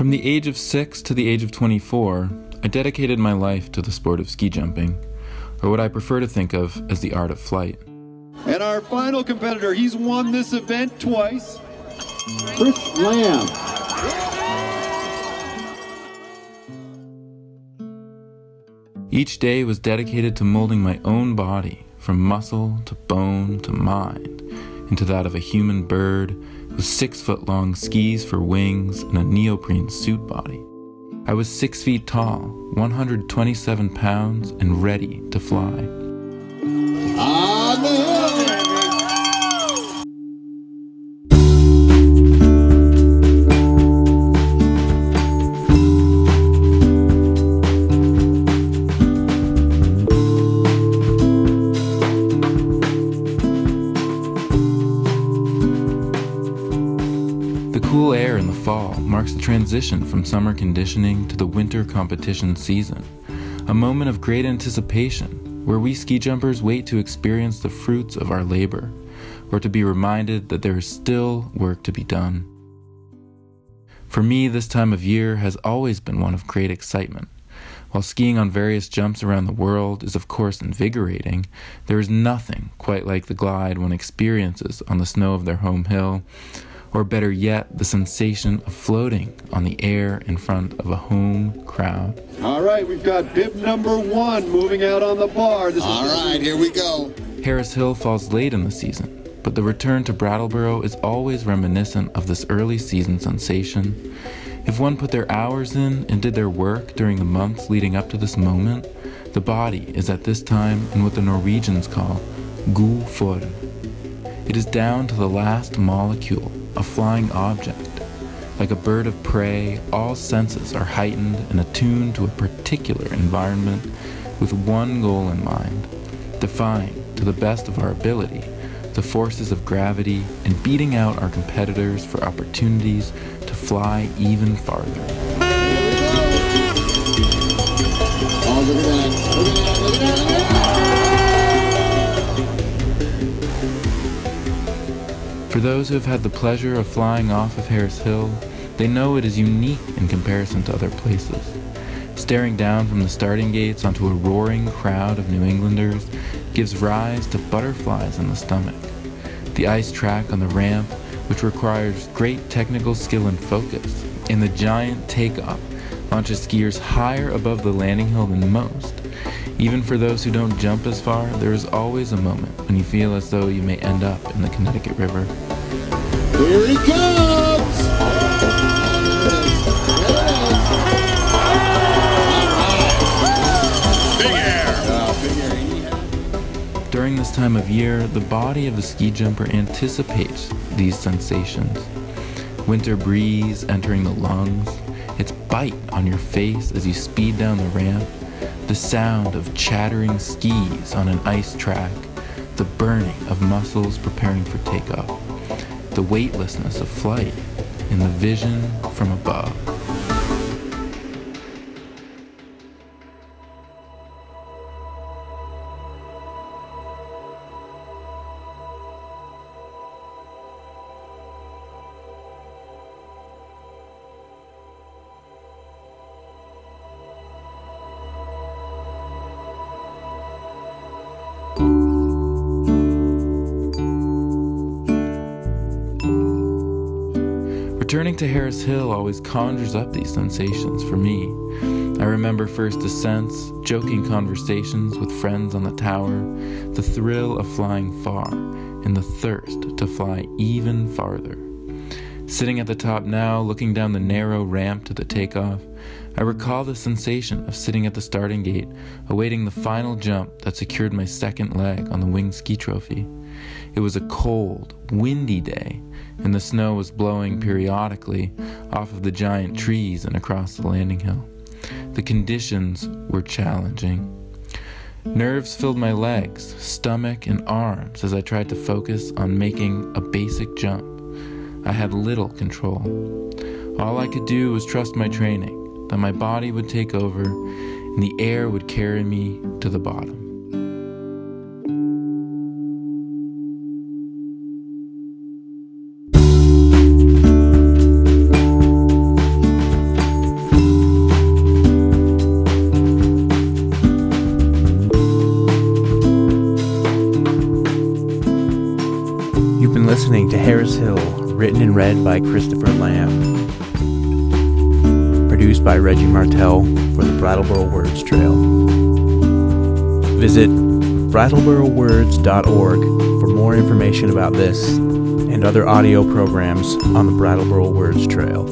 From the age of 6 to the age of 24, I dedicated my life to the sport of ski jumping, or what I prefer to think of as the art of flight. And our final competitor, he's won this event twice. Chris Lamb. Each day was dedicated to molding my own body, from muscle to bone to mind, into that of a human bird with six foot long skis for wings and a neoprene suit body. I was six feet tall, 127 pounds, and ready to fly. Fall marks the transition from summer conditioning to the winter competition season, a moment of great anticipation where we ski jumpers wait to experience the fruits of our labor, or to be reminded that there is still work to be done. For me, this time of year has always been one of great excitement. While skiing on various jumps around the world is, of course, invigorating, there is nothing quite like the glide one experiences on the snow of their home hill, or better yet, the sensation of floating on the air in front of a home crowd. All right, we've got bib number one moving out on the bar. This All is right, here we go. Harris Hill falls late in the season, but the return to Brattleboro is always reminiscent of this early season sensation. If one put their hours in and did their work during the months leading up to this moment, the body is at this time in what the Norwegians call god form. It is down to the last molecule, a flying object. Like a bird of prey, all senses are heightened and attuned to a particular environment with one goal in mind defying, to the best of our ability, the forces of gravity and beating out our competitors for opportunities to fly even farther. Look at that. Look at that. Look at that. For those who have had the pleasure of flying off of Harris Hill, they know it is unique in comparison to other places. Staring down from the starting gates onto a roaring crowd of New Englanders gives rise to butterflies in the stomach. The ice track on the ramp, which requires great technical skill and focus, and the giant takeoff launches skiers higher above the landing hill than most. Even for those who don't jump as far, there is always a moment when you feel as though you may end up in the Connecticut River. Here he comes. Big air. Big air. He had- During this time of year, the body of the ski jumper anticipates these sensations. Winter breeze entering the lungs, its bite on your face as you speed down the ramp, the sound of chattering skis on an ice track, the burning of muscles preparing for takeoff, the weightlessness of flight, and the vision from above. Returning to Harris Hill always conjures up these sensations for me. I remember first ascents, joking conversations with friends on the tower, the thrill of flying far, and the thirst to fly even farther. Sitting at the top now, looking down the narrow ramp to the takeoff, I recall the sensation of sitting at the starting gate, awaiting the final jump that secured my second leg on the wing ski trophy. It was a cold, windy day, and the snow was blowing periodically off of the giant trees and across the landing hill. The conditions were challenging. Nerves filled my legs, stomach, and arms as I tried to focus on making a basic jump. I had little control. All I could do was trust my training, that my body would take over and the air would carry me to the bottom. listening to Harris Hill written and read by Christopher Lamb. Produced by Reggie Martell for the Brattleboro Words Trail. Visit brattleborowords.org for more information about this and other audio programs on the Brattleboro Words Trail.